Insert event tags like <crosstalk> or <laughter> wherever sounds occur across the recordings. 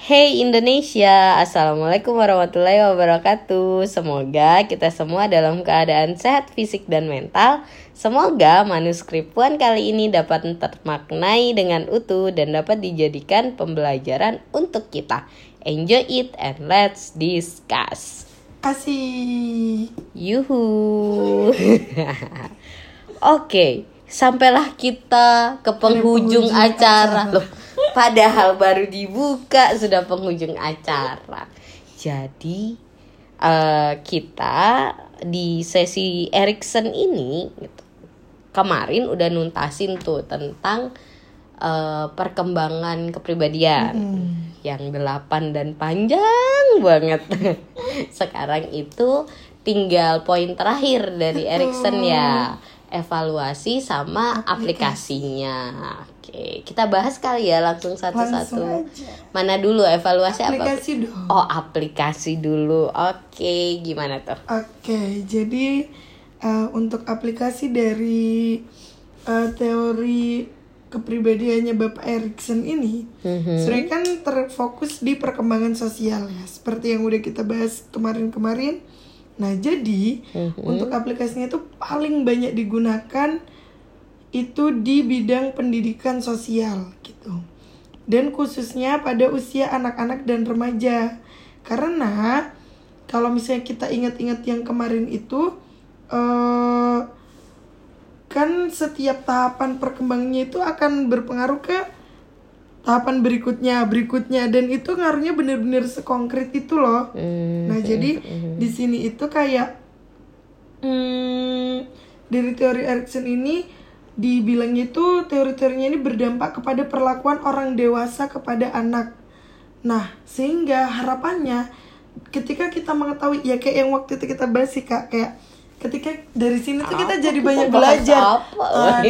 Hey Indonesia, Assalamualaikum warahmatullahi wabarakatuh. Semoga kita semua dalam keadaan sehat fisik dan mental. Semoga manuskrip Puan kali ini dapat termaknai dengan utuh Dan dapat dijadikan pembelajaran untuk kita. Enjoy it and let's discuss. Asik. Yuhu. <laughs> Oke, sampailah kita ke penghujung acara. Loh, padahal baru dibuka sudah penghujung acara. Jadi eh, kita di sesi Erikson ini gitu, kemarin udah nuntasin tuh tentang eh, perkembangan kepribadian yang delapan dan panjang banget. <laughs> Sekarang itu tinggal poin terakhir dari. Erikson ya evaluasi sama aplikasinya. Oke, kita bahas kali ya langsung satu-satu. Mana dulu evaluasi apa? Aplikasi dong. Oh, aplikasi dulu. Oke, gimana tuh? Oke, jadi eh, untuk aplikasi dari eh, teori kepribadiannya Bapak Erikson ini, Mhm. sebenarnya kan terfokus di perkembangan sosial ya, seperti yang udah kita bahas kemarin-kemarin. Nah, jadi Mhm. untuk aplikasinya itu paling banyak digunakan itu di bidang pendidikan sosial gitu. Dan khususnya pada usia anak-anak dan remaja. Karena kalau misalnya kita ingat-ingat yang kemarin itu eh kan setiap tahapan perkembangannya itu akan berpengaruh ke tahapan berikutnya, berikutnya dan itu ngaruhnya bener-bener sekonkret itu loh. Hmm, Nah, jadi di sini itu kayak hmm, dari teori Erikson ini dibilangnya itu teori-teorinya ini berdampak kepada perlakuan orang dewasa kepada anak. Nah, sehingga harapannya ketika kita mengetahui ya kayak yang waktu itu kita bahas sih Kak, kayak ketika dari sini tuh kita Apa? jadi Kita banyak belajar. apa? Ada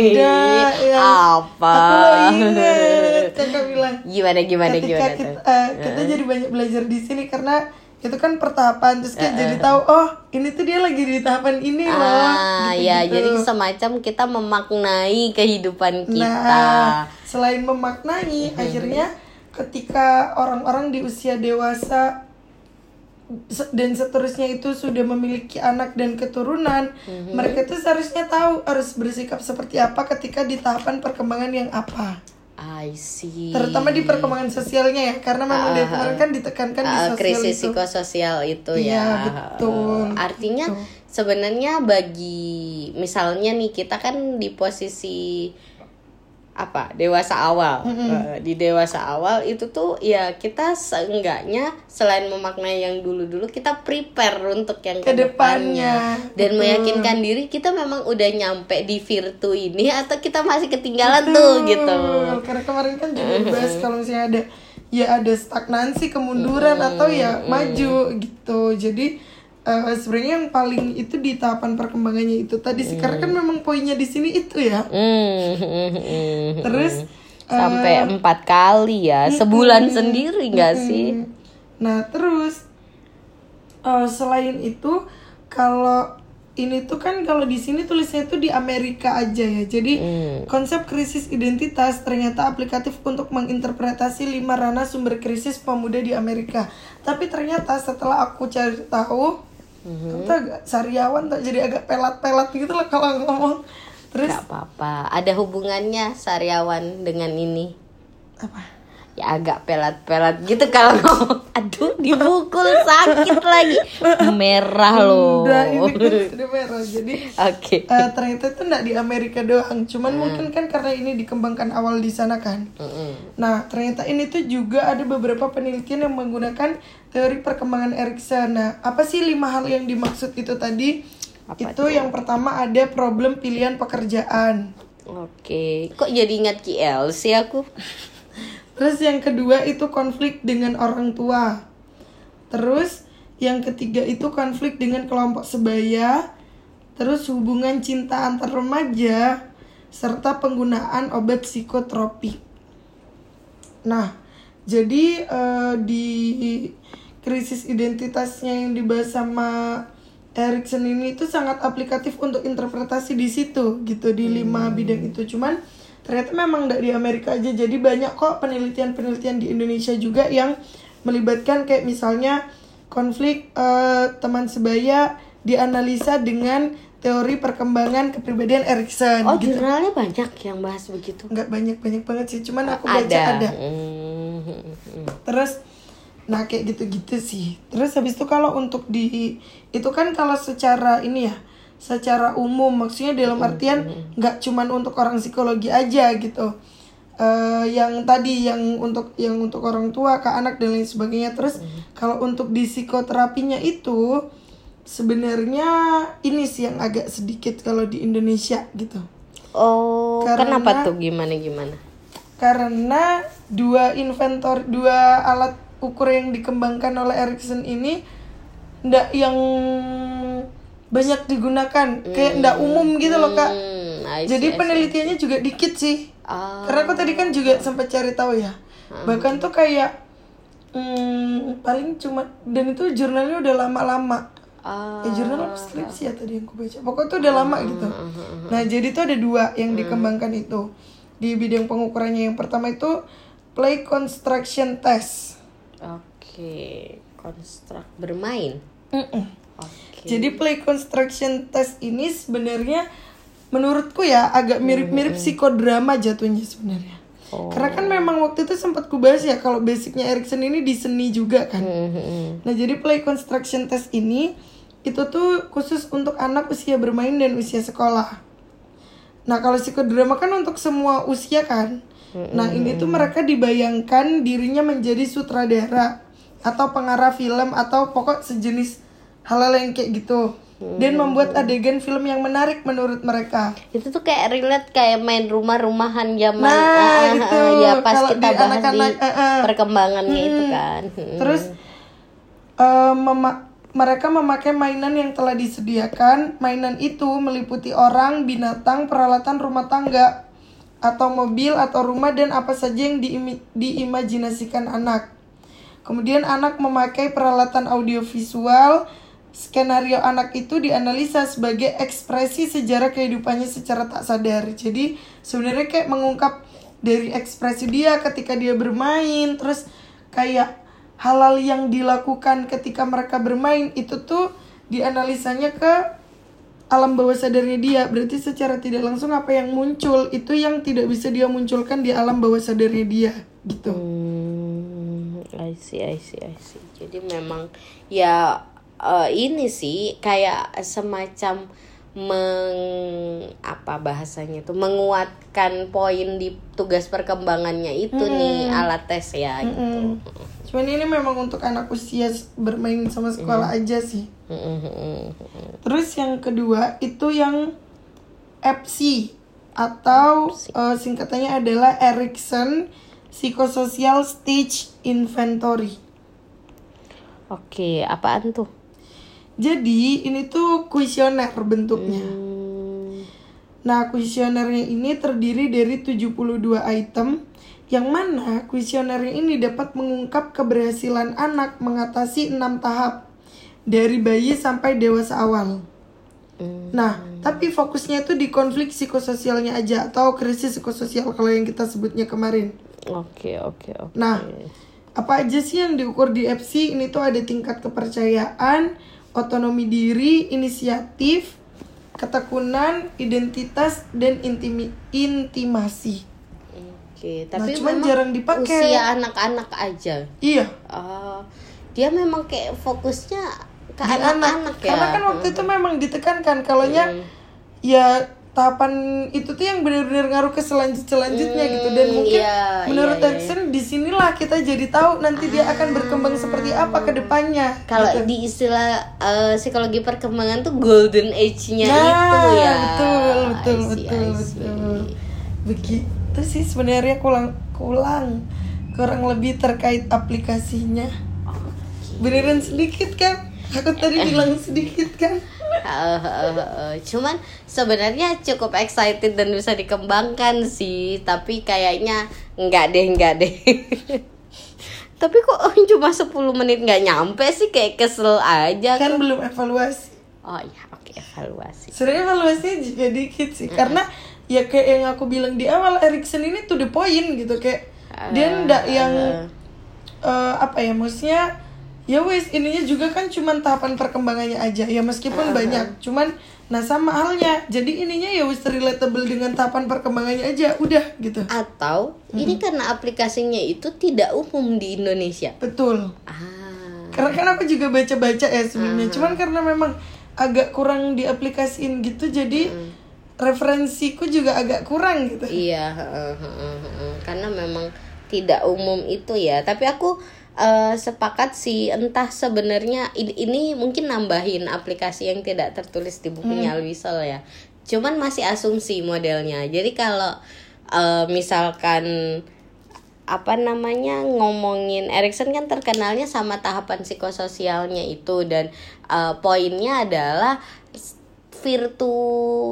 yang apa? Aku lo inget kakak bilang Gimana gimana ketika gimana kita, tuh? eh, kita jadi banyak belajar di sini karena itu kan pertahapan terus kayak jadi tahu oh ini tuh dia lagi di tahapan ini loh Ah, gitu, ya, jadi semacam kita memaknai kehidupan kita. nah selain memaknai akhirnya ketika orang-orang di usia dewasa dan seterusnya itu sudah memiliki anak dan keturunan mereka itu seharusnya tahu harus bersikap seperti apa ketika di tahapan perkembangan yang apa I see. terutama di perkembangan sosialnya ya karena memang dari Ah, kemarin kan ditekankan di Ah, sosial krisis itu psikososial itu Iya, ya. betul, Artinya gitu. sebenarnya bagi misalnya nih kita kan di posisi apa dewasa awal. Eh, di dewasa awal itu tuh ya kita seenggaknya selain memaknai yang dulu-dulu kita prepare untuk yang ke depannya. Ke depannya, dan betul. meyakinkan diri kita memang udah nyampe di virtu ini atau kita masih ketinggalan tuh gitu. Betul, karena kemarin kan juga dibahas kalau misalnya ada ya ada stagnansi kemunduran atau ya maju gitu. Jadi eh, sebenarnya yang paling itu di tahapan perkembangannya itu. Tadi sih karena kan memang poinnya di sini itu ya. Hmm, hmm, hmm, terus <laughs> sampai empat kali ya sebulan sendiri nggak sih? Hmm. Nah terus eh, selain itu kalau ini tuh kan kalau di sini tulisnya itu di Amerika aja ya. Jadi konsep krisis identitas ternyata aplikatif untuk menginterpretasi lima ranah sumber krisis pemuda di Amerika. Tapi ternyata setelah aku cari tahu, itu agak sariawan tak jadi agak pelat-pelat gitu lah kalau ngomong. Terus nggak apa-apa ada hubungannya sariawan dengan ini apa? Ya agak pelat-pelat gitu kalau ngomong <laughs> aduh dipukul sakit lagi merah loh Udah ini kan merah jadi oke Eh, ternyata itu nggak di Amerika doang, cuman mungkin kan karena ini dikembangkan awal di sana kan. Mm-mm. Nah, ternyata ini tuh juga ada beberapa penelitian yang menggunakan teori perkembangan Erikson. Nah, apa sih lima hal yang dimaksud itu tadi? itu yang pertama ada problem pilihan pekerjaan. oke kok jadi ingat KL sih aku Terus yang kedua itu konflik dengan orang tua. Terus yang ketiga itu konflik dengan kelompok sebaya. Terus hubungan cinta antar remaja serta penggunaan obat psikotropik. Nah, jadi eh, di krisis identitasnya yang dibahas sama Erikson ini itu sangat aplikatif untuk interpretasi di situ gitu di lima bidang itu. Cuman ternyata memang di Amerika aja jadi banyak kok penelitian-penelitian di Indonesia juga yang melibatkan kayak misalnya konflik eh, teman sebaya dianalisa dengan teori perkembangan kepribadian Erikson Oh, gitu. jurnalnya banyak yang bahas begitu. Nggak banyak-banyak banget sih, cuman aku baca ada. Hmm, hmm. Terus nah kayak gitu-gitu sih. Terus habis itu kalau untuk di itu kan kalau secara ini ya, secara umum maksudnya dalam artian nggak cuman untuk orang psikologi aja gitu. Eh yang tadi yang untuk yang untuk orang tua ke anak dan lain sebagainya. Terus kalau untuk di psikoterapinya itu sebenarnya ini sih yang agak sedikit kalau di Indonesia gitu. Oh, Karena- kenapa tuh? Gimana gimana? karena dua inventor dua alat ukur yang dikembangkan oleh Ericsson ini ndak yang banyak digunakan kayak ndak umum gitu loh kak Hmm, see, jadi penelitiannya juga dikit sih Ah. karena aku tadi kan juga sempat cari tahu ya bahkan tuh kayak hmm, paling cuma dan itu jurnalnya udah lama-lama Ah. Eh jurnal apa skripsi ya tadi yang aku baca. Pokoknya tuh udah lama gitu. Nah jadi tuh ada dua yang dikembangkan itu di bidang pengukurannya. Yang pertama itu play construction test. Oke, konstruk bermain. Mm-mm. Oke. Jadi play construction test ini sebenarnya menurutku ya agak mirip-mirip psikodrama jatuhnya sebenarnya. Karena kan memang waktu itu sempat kubahas ya kalau basicnya Erikson ini di seni juga kan. Hmm, hmm, hmm. Nah, jadi play construction test ini itu tuh khusus untuk anak usia bermain dan usia sekolah. Nah, kalau psikodrama kan untuk semua usia kan. Nah, ini tuh mereka dibayangkan dirinya menjadi sutradara atau pengarah film atau pokok sejenis hal-hal yang kayak gitu. Dan membuat adegan film yang menarik menurut mereka. Itu tuh kayak relate kayak main rumah-rumahan zaman Nah, ah, ah, itu. ah, ya pas Kalau kita di bahas di ah, ah. perkembangannya itu kan. Hmm. Terus eh, mema- mereka memakai mainan yang telah disediakan. Mainan itu meliputi orang, binatang, peralatan rumah tangga, atau mobil atau rumah dan apa saja yang diimajinasikan anak. Kemudian anak memakai peralatan audiovisual. Skenario anak itu dianalisa sebagai ekspresi sejarah kehidupannya secara tak sadar. Jadi sebenarnya kayak mengungkap dari ekspresi dia ketika dia bermain, terus kayak halal yang dilakukan ketika mereka bermain itu tuh dianalisanya ke alam bawah sadarnya dia. Berarti secara tidak langsung apa yang muncul itu yang tidak bisa dia munculkan di alam bawah sadarnya dia gitu. Hmm, I see, I see, I see. Jadi memang ya eh, ini sih kayak semacam meng apa bahasanya tuh menguatkan poin di tugas perkembangannya itu nih alat tes ya gitu. Mm. Cuman ini memang untuk anak usia bermain sama sekolah aja sih. Hmm, Terus yang kedua itu yang EPSI atau eh, singkatannya adalah Erickson Psychosocial Stage Inventory. Oke, apaan tuh? Jadi ini tuh kuesioner bentuknya. Hmm, Nah, kuesionernya ini terdiri dari 72 item yang mana kuesionernya ini dapat mengungkap keberhasilan anak mengatasi enam tahap dari bayi sampai dewasa awal. hmm. Nah, tapi fokusnya itu di konflik psikososialnya aja atau krisis psikososial kalau yang kita sebutnya kemarin. Oke, oke, oke. Nah, apa aja sih yang diukur di FC? Ini tuh ada tingkat kepercayaan, otonomi diri, inisiatif, ketekunan, identitas, dan intimi intimasi. Oke, tapi cuman memang jarang dipakai. Usia anak-anak aja. Iya, Oh, dia memang kayak fokusnya ke anak-anak ya. Karena kan waktu itu memang ditekankan kalaunya Hmm. ya tahapan itu tuh yang benar-benar ngaruh ke selanjut selanjutnya gitu dan Hmm, mungkin iya, menurut iya, iya. Erikson di sinilah kita jadi tahu nanti dia akan berkembang seperti apa ke depannya. Kalau gitu. di istilah eh, psikologi perkembangan tuh golden age-nya Nah, itu ya. betul betul I see, betul I see. betul. Begitu sih sebenarnya kulang kulang kurang lebih terkait aplikasinya. Beneran sedikit kan? Aku tadi bilang sedikit kan? Eh, eh, eh, cuman sebenarnya cukup excited dan bisa dikembangkan sih tapi kayaknya enggak deh enggak deh. <laughs> Tapi kok <laughs> cuma 10 menit nggak nyampe sih? Kayak kesel aja Kan belum evaluasi. oh ya oke evaluasi. Sebenarnya evaluasinya juga dikit sih karena ya kayak yang aku bilang di awal Erikson ini to the point gitu. Kayak dia ndak yang eh, apa ya maksudnya ya wes ininya juga kan cuman tahapan perkembangannya aja. Ya meskipun banyak cuman nah sama halnya. Jadi ininya ya wes relatable dengan tahapan perkembangannya aja udah gitu. Atau ini karena aplikasinya itu tidak umum di Indonesia. betul. Ah. karena kan aku juga baca-baca ya sebelumnya cuman karena memang agak kurang diaplikasiin gitu jadi referensiku juga agak kurang gitu. Iya, karena memang tidak umum itu ya. Tapi aku eh, sepakat sih, entah sebenarnya ini, ini mungkin nambahin aplikasi yang tidak tertulis di bukunya Alwisel ya. Cuman masih asumsi modelnya. Jadi kalau eh, misalkan apa namanya ngomongin Erikson kan terkenalnya sama tahapan psikososialnya itu dan eh, poinnya adalah virtu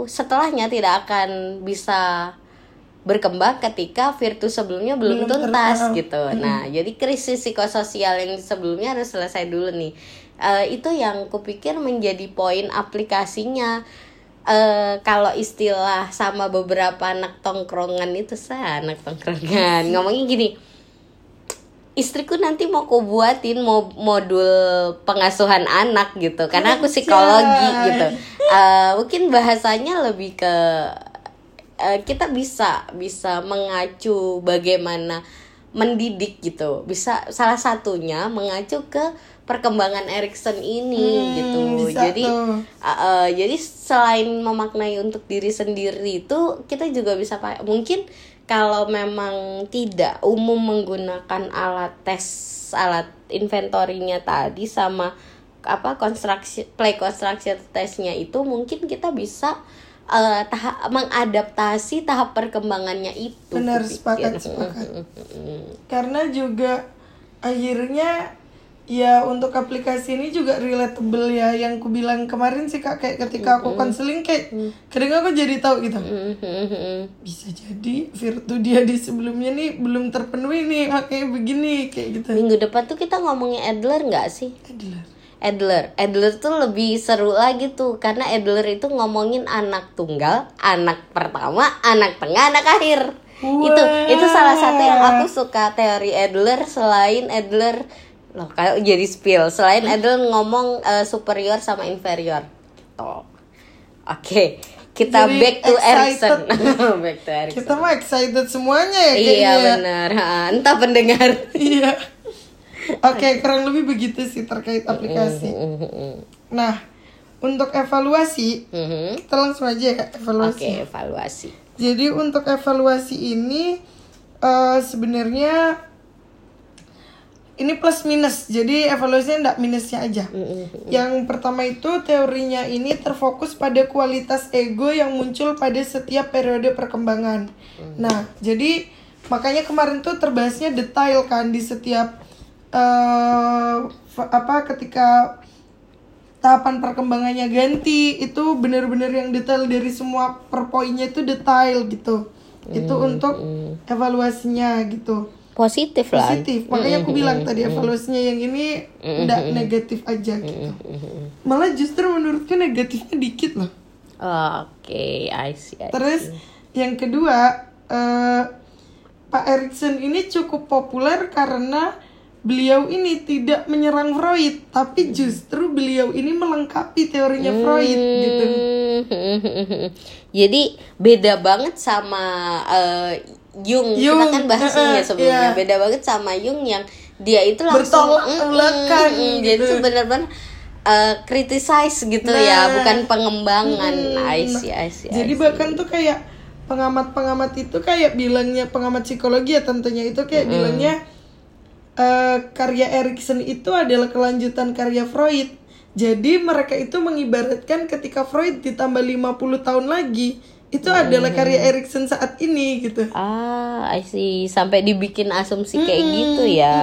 setelahnya tidak akan bisa berkembang ketika virtu sebelumnya belum, Belum ter- tuntas uh, gitu. Nah, jadi krisis psikososial yang sebelumnya harus selesai dulu nih. Eh, itu yang kupikir menjadi poin aplikasinya. Eh, kalau istilah sama beberapa anak tongkrongan itu saya anak tongkrongan <laughs> ngomongnya gini istriku nanti mau ku buatin mau modul pengasuhan anak gitu karena aku psikologi gitu Eh, mungkin bahasanya lebih ke eh, kita bisa bisa mengacu bagaimana mendidik gitu bisa salah satunya mengacu ke perkembangan Erikson ini Hmm, gitu jadi tuh. Uh, uh, jadi selain memaknai untuk diri sendiri itu kita juga bisa pakai mungkin kalau memang tidak umum menggunakan alat tes alat inventorinya tadi sama apa konstruksi play construction testnya itu mungkin kita bisa uh, tahap mengadaptasi tahap perkembangannya itu Benar, sepakat, sepakat. karena juga akhirnya ya untuk aplikasi ini juga relatable ya yang ku bilang kemarin sih kak kayak ketika aku konseling kayak kadang aku jadi tahu gitu. Bisa jadi virtu dia di sebelumnya nih belum terpenuhi nih makanya begini kayak gitu. Minggu depan tuh kita ngomongin Adler nggak sih? Adler. Adler. Adler tuh lebih seru lagi tuh karena Adler itu ngomongin anak tunggal, anak pertama, anak tengah, anak akhir. Itu itu salah satu yang aku suka teori Adler selain Adler loh kayak jadi spill. Selain Adler ngomong eh, superior sama inferior. Gitu. Oke, kita Jadi back to excited. Erikson. <laughs> back to Erikson. kita mah excited semuanya ya kayaknya Iya ya. benar. Entah pendengar. iya <laughs> oke kurang lebih begitu sih terkait aplikasi nah untuk evaluasi Mhm. kita langsung aja ya evaluasi Oke, evaluasi. Jadi untuk evaluasi ini eh, sebenarnya ini plus minus. Jadi evaluasinya enggak minusnya aja. Yang pertama itu teorinya ini terfokus pada kualitas ego yang muncul pada setiap periode perkembangan. Nah, jadi makanya kemarin tuh terbahasnya detail kan di setiap eh fa- apa ketika tahapan perkembangannya ganti itu benar-benar yang detail dari semua per poinnya itu detail gitu. Itu untuk evaluasinya gitu. Positif lah. positif. Makanya aku bilang tadi evaluasinya yang ini enggak negatif aja gitu. malah justru menurutku negatifnya dikit loh. Oke, I see. I see. terus yang kedua eh, Pak Erikson ini cukup populer karena beliau ini tidak menyerang Freud tapi justru beliau ini melengkapi teorinya Freud gitu Hmm. <laughs> Jadi beda banget sama eh, Jung. Jung, Kita kan bahas ini ya sebelumnya. iya. Beda banget sama Jung yang dia itu langsung Bertolak mm, mm, belakang mm, gitu. Jadi tuh benar-benar eh, criticize gitu Nah. ya, bukan pengembangan. Mm, I see, I see. I Jadi see. bahkan tuh kayak pengamat-pengamat itu kayak bilangnya pengamat psikologi ya tentunya itu kayak bilangnya eh, karya Erikson itu adalah kelanjutan karya Freud. Jadi mereka itu mengibaratkan ketika Freud ditambah 50 tahun lagi itu adalah karya Erikson saat ini gitu. Ah, I see. Sampai dibikin asumsi kayak gitu ya.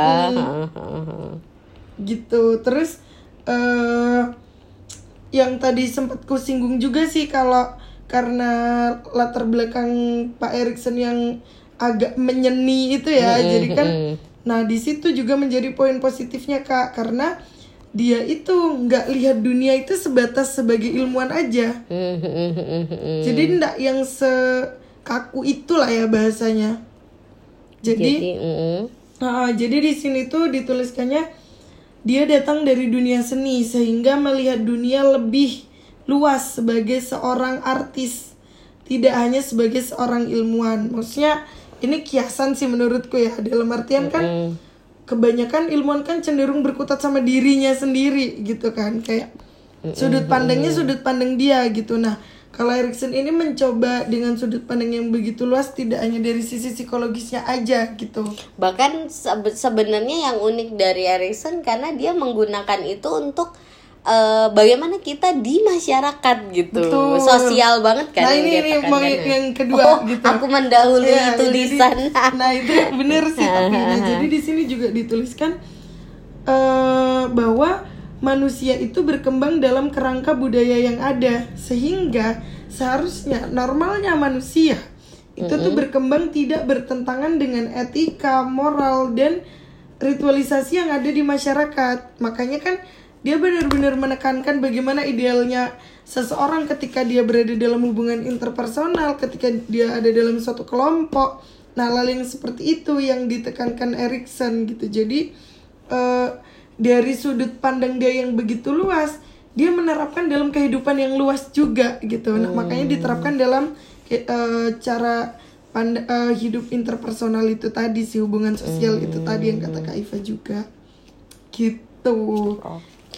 gitu terus eh yang tadi sempat ku singgung juga sih kalau karena latar belakang Pak Erikson yang agak menyeni itu ya jadi kan nah di situ juga menjadi poin positifnya kak karena dia itu nggak lihat dunia itu sebatas sebagai ilmuwan aja. Jadi ndak yang sekaku itulah ya bahasanya. Jadi Jadi, Nah, jadi di sini tuh dituliskannya dia datang dari dunia seni sehingga melihat dunia lebih luas sebagai seorang artis, tidak hanya sebagai seorang ilmuwan. Maksudnya ini kiasan sih menurutku ya dalam artian kan kebanyakan ilmuwan kan cenderung berkutat sama dirinya sendiri gitu kan kayak sudut pandangnya sudut pandang dia gitu. Nah, kalau Erikson ini mencoba dengan sudut pandang yang begitu luas tidak hanya dari sisi psikologisnya aja gitu. Bahkan sebe- sebenarnya yang unik dari Erikson karena dia menggunakan itu untuk eh, bagaimana kita di masyarakat gitu. Betul. Sosial banget kan Nah, yang ini dia nih tekankan mau ya. yang kedua Oh, gitu. aku mendahului Iya, tulisan. jadi- nah, itu bener sih <laughs> tapi nah, jadi di sini juga dituliskan eh bahwa manusia itu berkembang dalam kerangka budaya yang ada sehingga seharusnya normalnya manusia itu tuh berkembang tidak bertentangan dengan etika, moral dan ritualisasi yang ada di masyarakat. Makanya kan dia benar-benar menekankan bagaimana idealnya seseorang ketika dia berada dalam hubungan interpersonal, ketika dia ada dalam suatu kelompok. Nah, hal yang seperti itu yang ditekankan Erikson gitu. Jadi eh, dari sudut pandang dia yang begitu luas, dia menerapkan dalam kehidupan yang luas juga gitu. Nah, makanya diterapkan dalam eh, cara pand- eh, hidup interpersonal itu tadi sih hubungan sosial itu tadi yang kata Kak Iva juga. Gitu.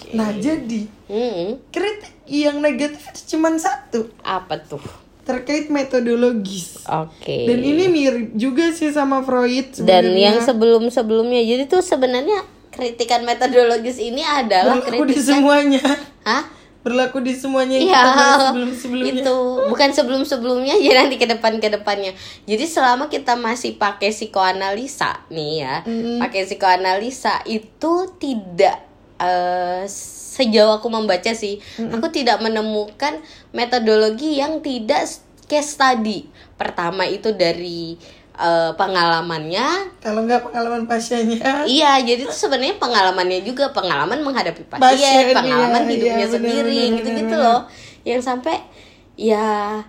Nah, jadi Mm-mm. kritik yang negatif itu cuma satu Apa tuh? terkait metodologis. Oke. Dan ini mirip juga sih sama Freud Dan sebenarnya. yang sebelum-sebelumnya. Jadi tuh sebenarnya kritikan metodologis ini adalah berlaku di kritikan semuanya. Hah? Berlaku di semuanya yang Iya, kita bahas sebelum-sebelumnya. itu bukan sebelum-sebelumnya ya nanti ke depan ke depannya. Jadi selama kita masih pakai psikoanalisa nih ya, pakai psikoanalisa itu tidak eh, sejauh aku membaca sih, aku tidak menemukan metodologi yang tidak case study. Pertama itu dari eh, pengalamannya Kalau nggak pengalaman pasiennya, Iya, jadi itu sebenarnya pengalamannya juga pengalaman menghadapi pasien, Pasien, pengalaman iya, hidupnya iya, sendiri, gitu-gitu loh. Yang sampai ya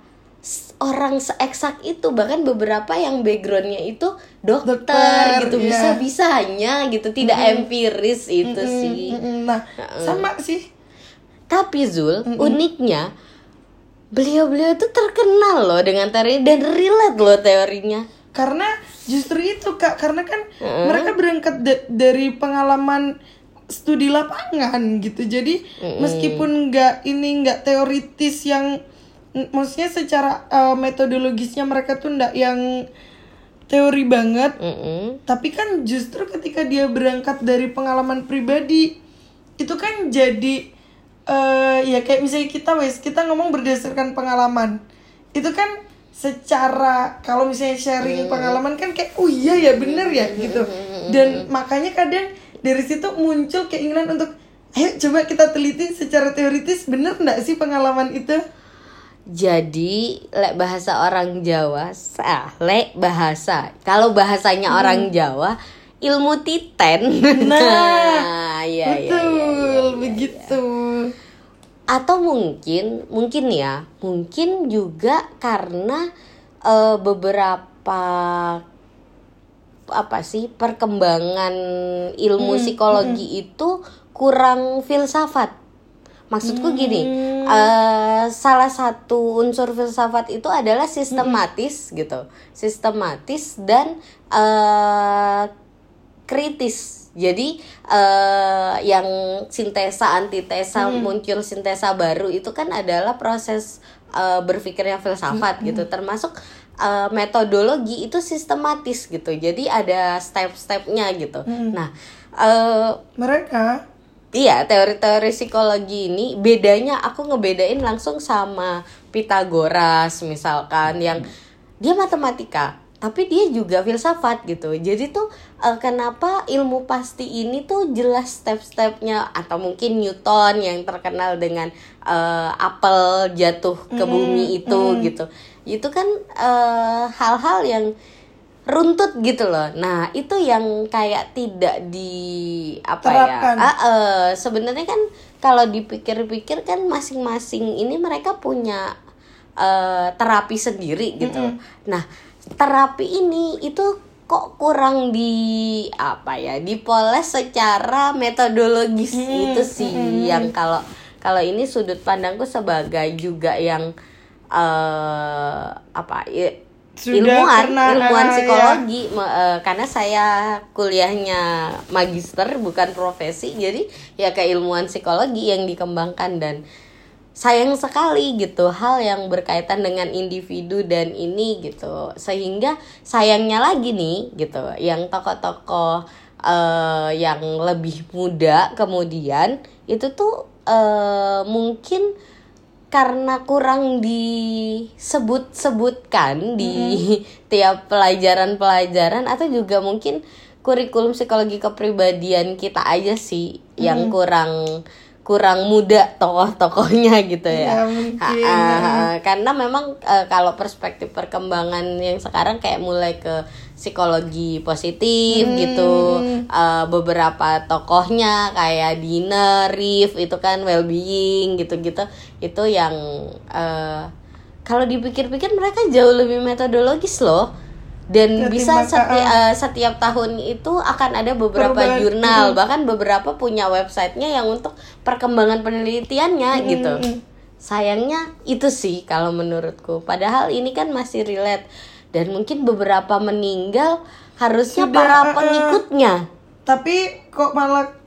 orang seeksak itu bahkan beberapa yang backgroundnya itu dokter, Dokter, gitu iya. bisa bisanya gitu tidak empiris itu sih. Mm-mm. nah sama sih. Tapi Zul uniknya beliau-beliau itu terkenal loh dengan teori dan relate loh teorinya. Karena justru itu kak, karena kan mereka berangkat da- dari pengalaman studi lapangan gitu. Jadi meskipun nggak ini nggak teoritis yang maksudnya secara eh, metodologisnya mereka tuh nggak yang teori banget, Mm-mm. tapi kan justru ketika dia berangkat dari pengalaman pribadi itu kan jadi eh ya kayak misalnya kita wes kita ngomong berdasarkan pengalaman. Itu kan secara kalau misalnya sharing pengalaman kan kayak oh iya ya bener ya gitu. Dan makanya kadang dari situ muncul keinginan untuk ayo coba kita teliti secara teoritis bener nggak sih pengalaman itu Jadi lek bahasa orang Jawa, ah, lek bahasa. Kalau bahasanya Hmm. orang Jawa, ilmu titen. Nah, <laughs> iya, iya, betul iya, iya. begitu Atau mungkin, mungkin ya, mungkin juga karena eh, beberapa apa sih perkembangan ilmu Hmm, psikologi itu kurang filsafat. Maksudku gini, Hmm. eh, salah satu unsur filsafat itu adalah sistematis gitu, sistematis dan eh, kritis. Jadi eh, yang sintesa antitesa muncul sintesa baru itu kan adalah proses eh, berpikirnya filsafat gitu, termasuk eh, metodologi itu sistematis gitu. Jadi ada step-stepnya gitu. Nah. eh, mereka Iya, teori-teori psikologi ini bedanya aku ngebedain langsung sama Pitagoras misalkan yang dia matematika, tapi dia juga filsafat gitu. Jadi tuh eh, kenapa ilmu pasti ini tuh jelas step-stepnya atau mungkin Newton yang terkenal dengan eh, apel jatuh ke bumi itu gitu. Itu kan eh, hal-hal yang runtut gitu loh. Nah, itu yang kayak tidak di apa Terapkan. ya? Ah, eh, sebenarnya kan kalau dipikir-pikir kan masing-masing ini mereka punya eh, terapi sendiri gitu. Nah, terapi ini itu kok kurang di apa ya dipoles secara metodologis Hmm, itu sih yang kalau kalau ini sudut pandangku sebagai juga yang eh apa ya, Sudah ilmuwan pernah, ilmuwan ah, psikologi. Me- eh, karena saya kuliahnya magister bukan profesi. Jadi ya keilmuan psikologi yang dikembangkan. Dan sayang sekali gitu hal yang berkaitan dengan individu dan ini gitu. Sehingga sayangnya lagi nih gitu yang tokoh-tokoh eh, yang lebih muda kemudian itu tuh eh, mungkin karena kurang disebut-sebutkan di tiap pelajaran-pelajaran atau juga mungkin kurikulum psikologi kepribadian kita aja sih yang kurang kurang muda tokoh-tokohnya gitu ya. Ya, mungkin. Ha, ha, ha. karena memang eh, kalau perspektif perkembangan yang sekarang kayak mulai ke psikologi positif gitu. Eh, beberapa tokohnya kayak Dina, Rif itu kan well-being gitu-gitu. Itu yang eh, kalau dipikir-pikir mereka jauh lebih metodologis loh. Dan bisa seti- eh, setiap tahun itu akan ada beberapa Perubahan. jurnal bahkan beberapa punya websitenya yang untuk perkembangan penelitiannya gitu. Sayangnya itu sih kalau menurutku. Padahal ini kan masih relate. Dan mungkin beberapa meninggal harusnya Sudah, para eh. pengikutnya. Tapi kok malah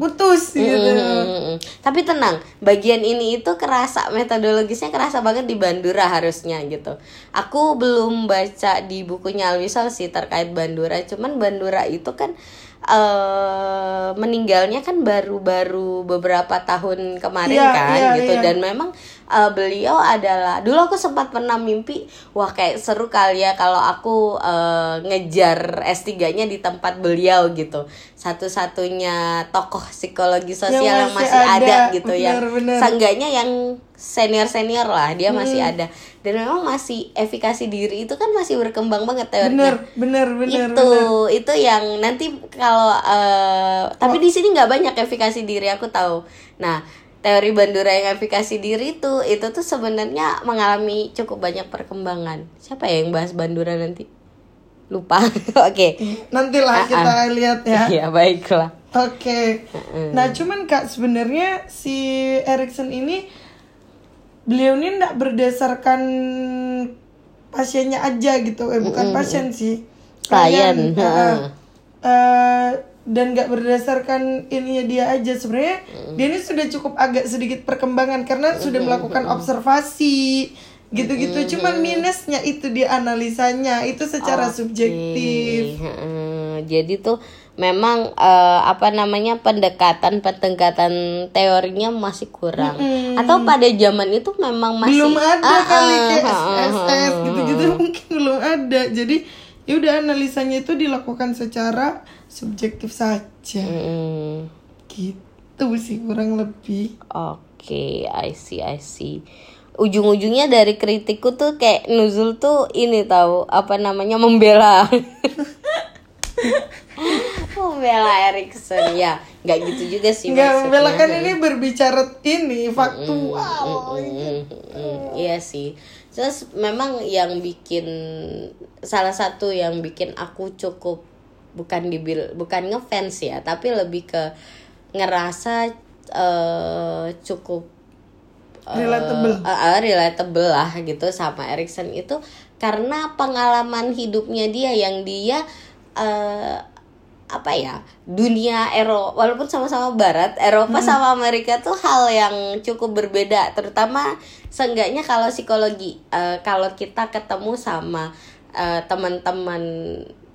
putus gitu. Mm-mm. Tapi tenang, bagian ini itu kerasa metodologisnya kerasa banget di Bandura harusnya gitu. Aku belum baca di bukunya Alwisal sih terkait Bandura, cuman Bandura itu kan eh meninggalnya kan baru-baru beberapa tahun kemarin Iya, kan iya, gitu iya. dan memang eh, beliau adalah dulu aku sempat pernah mimpi wah kayak seru kali ya kalau aku eh, ngejar S3-nya di tempat beliau gitu. Satu-satunya tokoh psikologi sosial yang masih masih, ada, ada, gitu yang seenggaknya yang senior senior lah dia Hmm. masih ada. Dan memang masih efikasi diri itu kan masih berkembang banget Bener, teorinya bener, bener, itu bener. itu yang nanti kalau eh, tapi di sini nggak banyak efikasi diri aku tahu. Nah teori Bandura yang efikasi diri itu itu tuh sebenarnya mengalami cukup banyak perkembangan siapa ya yang bahas Bandura nanti lupa <laughs> oke Nantilah Ah, kita lihat ya. ya baiklah Oke. Nah, cuman Kak sebenarnya si Erikson ini beliau ini enggak berdasarkan pasiennya aja gitu. Eh bukan pasien sih. Klien, heeh. eh, dan nggak berdasarkan ininya dia aja. Sebenarnya dia ini sudah cukup agak sedikit perkembangan karena sudah melakukan observasi gitu-gitu. Cuman minusnya itu di analisanya itu secara subjektif. Heeh, jadi tuh memang eh, apa namanya pendekatan pendekatan teorinya masih kurang. Atau pada zaman itu memang masih belum ada Ah, kali ah, kayak SSS gitu-gitu <laughs> mungkin belum ada. Jadi ya udah analisanya itu dilakukan secara subjektif saja Mm, gitu sih kurang lebih Oke, I see, I see. Ujung-ujungnya dari kritikku tuh kayak Nuzul tuh ini tahu apa namanya membela. <laughs> membela Erikson ya, nggak gitu juga sih nggak maksudnya. membelakan ini berbicara ini faktual Mm, mm, iya sih. Terus memang yang bikin salah satu yang bikin aku cukup bukan dibil bukan ngefans ya, tapi lebih ke ngerasa eh, cukup eh, Relatable. eh, eh, relatable lah gitu sama Erikson itu. Karena pengalaman hidupnya dia yang dia eh, apa ya dunia Eropa walaupun sama-sama Barat Eropa sama Amerika tuh hal yang cukup berbeda. Terutama seenggaknya kalau psikologi eh, kalau kita ketemu sama eh, teman-teman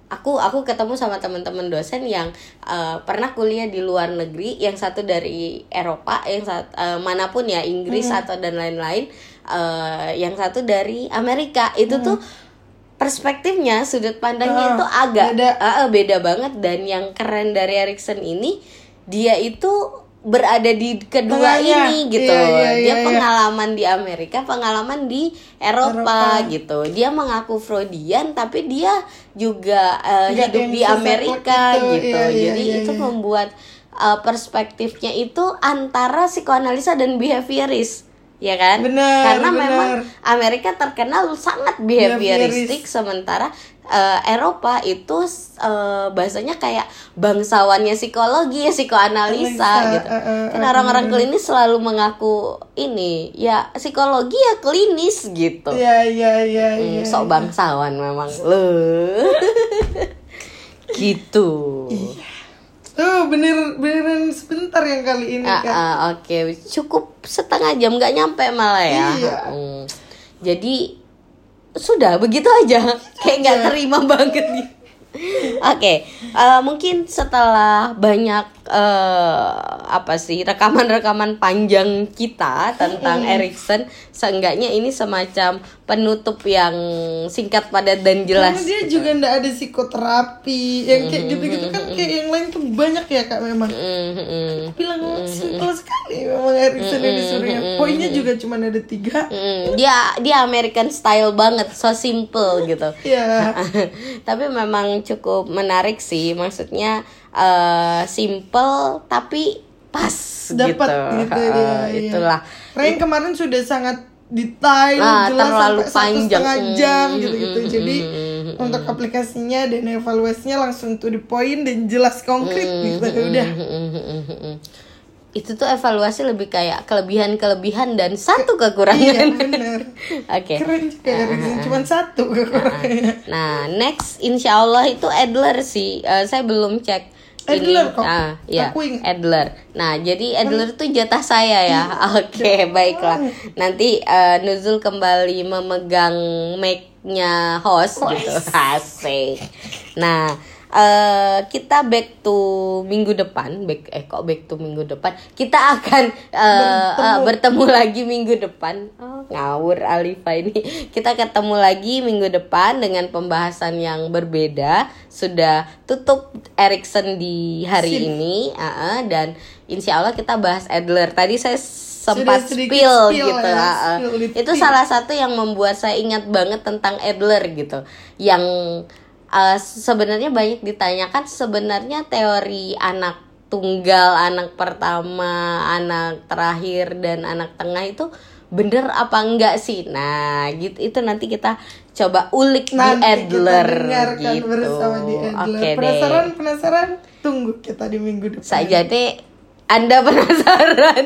aku aku ketemu sama teman-teman dosen yang eh, pernah kuliah di luar negeri yang satu dari Eropa yang satu mana pun ya Inggris atau dan lain-lain eh, yang satu dari Amerika. Itu tuh perspektifnya sudut pandangnya Ah, itu agak beda. Ah, beda banget. Dan yang keren dari Erikson ini dia itu berada di kedua Tengahnya. ini gitu Iya, iya, dia iya, pengalaman di Amerika pengalaman di Eropa, Eropa. gitu dia mengaku Freudian tapi dia juga Nggak hidup di Amerika itu. gitu jadi itu membuat eh, perspektifnya itu antara psikoanalisa dan behavioris ya kan Benar, karena benar. memang Amerika terkenal sangat behavioristik Behavioris. sementara eh, Eropa itu eh, bahasanya kayak bangsawannya psikologi, psikoanalisa Analisa, gitu. eh, eh, Kan orang-orang klinis selalu mengaku ini ya psikologi ya klinis gitu. Iya iya iya Hmm, iya. sok bangsawan memang lu. <laughs> gitu. Tuh bener beneran sebentar yang kali ini Ah, kan. ah, Oke, cukup setengah jam nggak nyampe malah ya. Iya. Hmm. Jadi sudah begitu aja, kayak nggak terima banget nih. Oke, eh, mungkin setelah banyak eh, apa sih rekaman-rekaman panjang kita tentang Erikson, seenggaknya ini semacam penutup yang singkat, padat dan Karena jelas. dia juga ndak ada psikoterapi yang kayak gitu-gitu kan kayak yang lain tuh banyak ya kak memang. Hmm, hmm, hmm. Bilang simpel sekali memang Erikson yang disuruhnya. Poinnya juga cuma ada tiga. Hmm, dia dia American style banget, so simple gitu. Ya. <laughs> tapi memang cukup menarik sih, maksudnya eh, simple tapi pas dapat gitu. gitu, Eh, ya, iya. Itulah. Rain kemarin sudah sangat detail, Nah, jelas terlalu sampai satu panjang. setengah jam Mm, gitu-gitu. mm, Jadi mm, untuk aplikasinya dan evaluasinya langsung to the point dan jelas konkret gitu. Udah. Itu tuh evaluasi lebih kayak kelebihan-kelebihan dan satu Iya kekurangan. benar. <laughs> Oke. Keren juga Erikson cuma satu kekurangannya. Nah, next insya Allah itu Adler sih. Eh, saya belum cek. Adler kok. Ah, ya. Aku. Adler. Nah, jadi Adler itu jatah saya ya. <laughs> Oke, baiklah. Nanti eh, Nuzul kembali memegang mic-nya host gitu. <laughs> Asik. Nah, eh kita back to minggu depan, back eh kok back to minggu depan. Kita akan eh, eh, bertemu lagi minggu depan. Oh, ngawur Alifa ini. Kita ketemu lagi minggu depan dengan pembahasan yang berbeda. Sudah tutup Erikson di hari ini, ah, ah, dan insya Allah kita bahas Adler. Tadi saya sempat spill, spill gitu. ya, ah. spill. Itu salah satu yang membuat saya ingat banget tentang Adler gitu. Yang uh, sebenarnya banyak ditanyakan sebenarnya teori anak tunggal, anak pertama, anak terakhir dan anak tengah itu bener apa enggak sih? Nah, gitu itu nanti kita coba ulik Nanti di Adler kita gitu. bersama di Adler. Penasaran, deh. penasaran? Tunggu kita di minggu depan. Saya jadi Anda <laughs> penasaran?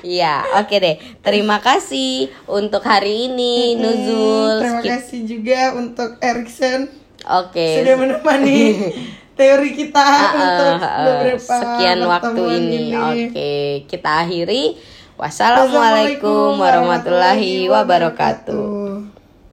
Ya, oke deh. Terima kasih untuk hari ini, Hmm, Nuzul. Terima Skip- kasih juga untuk Erikson Oke. sudah menemani <laughs> teori kita Ah, untuk beberapa sekian waktu pertemuan ini. Oke, kita akhiri. Wassalamualaikum warahmatullahi wabarakatuh.